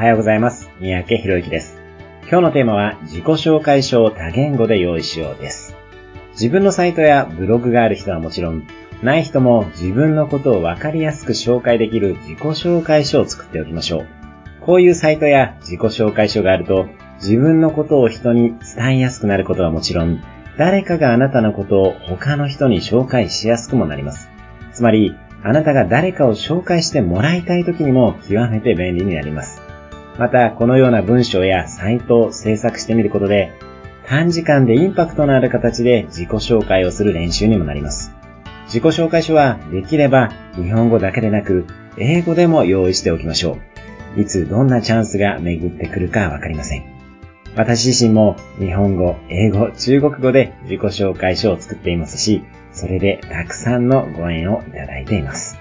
はようございます。三宅博之です。今日のテーマは自己紹介書を多言語で用意しようです。自分のサイトやブログがある人はもちろん、ない人も自分のことをわかりやすく紹介できる自己紹介書を作っておきましょう。こういうサイトや自己紹介書があると、自分のことを人に伝えやすくなることはもちろん、誰かがあなたのことを他の人に紹介しやすくもなります。つまり、あなたが誰かを紹介してもらいたい時にも極めて便利になります。また、このような文章やサイトを制作してみることで、短時間でインパクトのある形で自己紹介をする練習にもなります。自己紹介書はできれば日本語だけでなく、英語でも用意しておきましょう。いつどんなチャンスが巡ってくるかわかりません。私自身も日本語、英語、中国語で自己紹介書を作っていますし、それでたくさんのご縁をいただいています。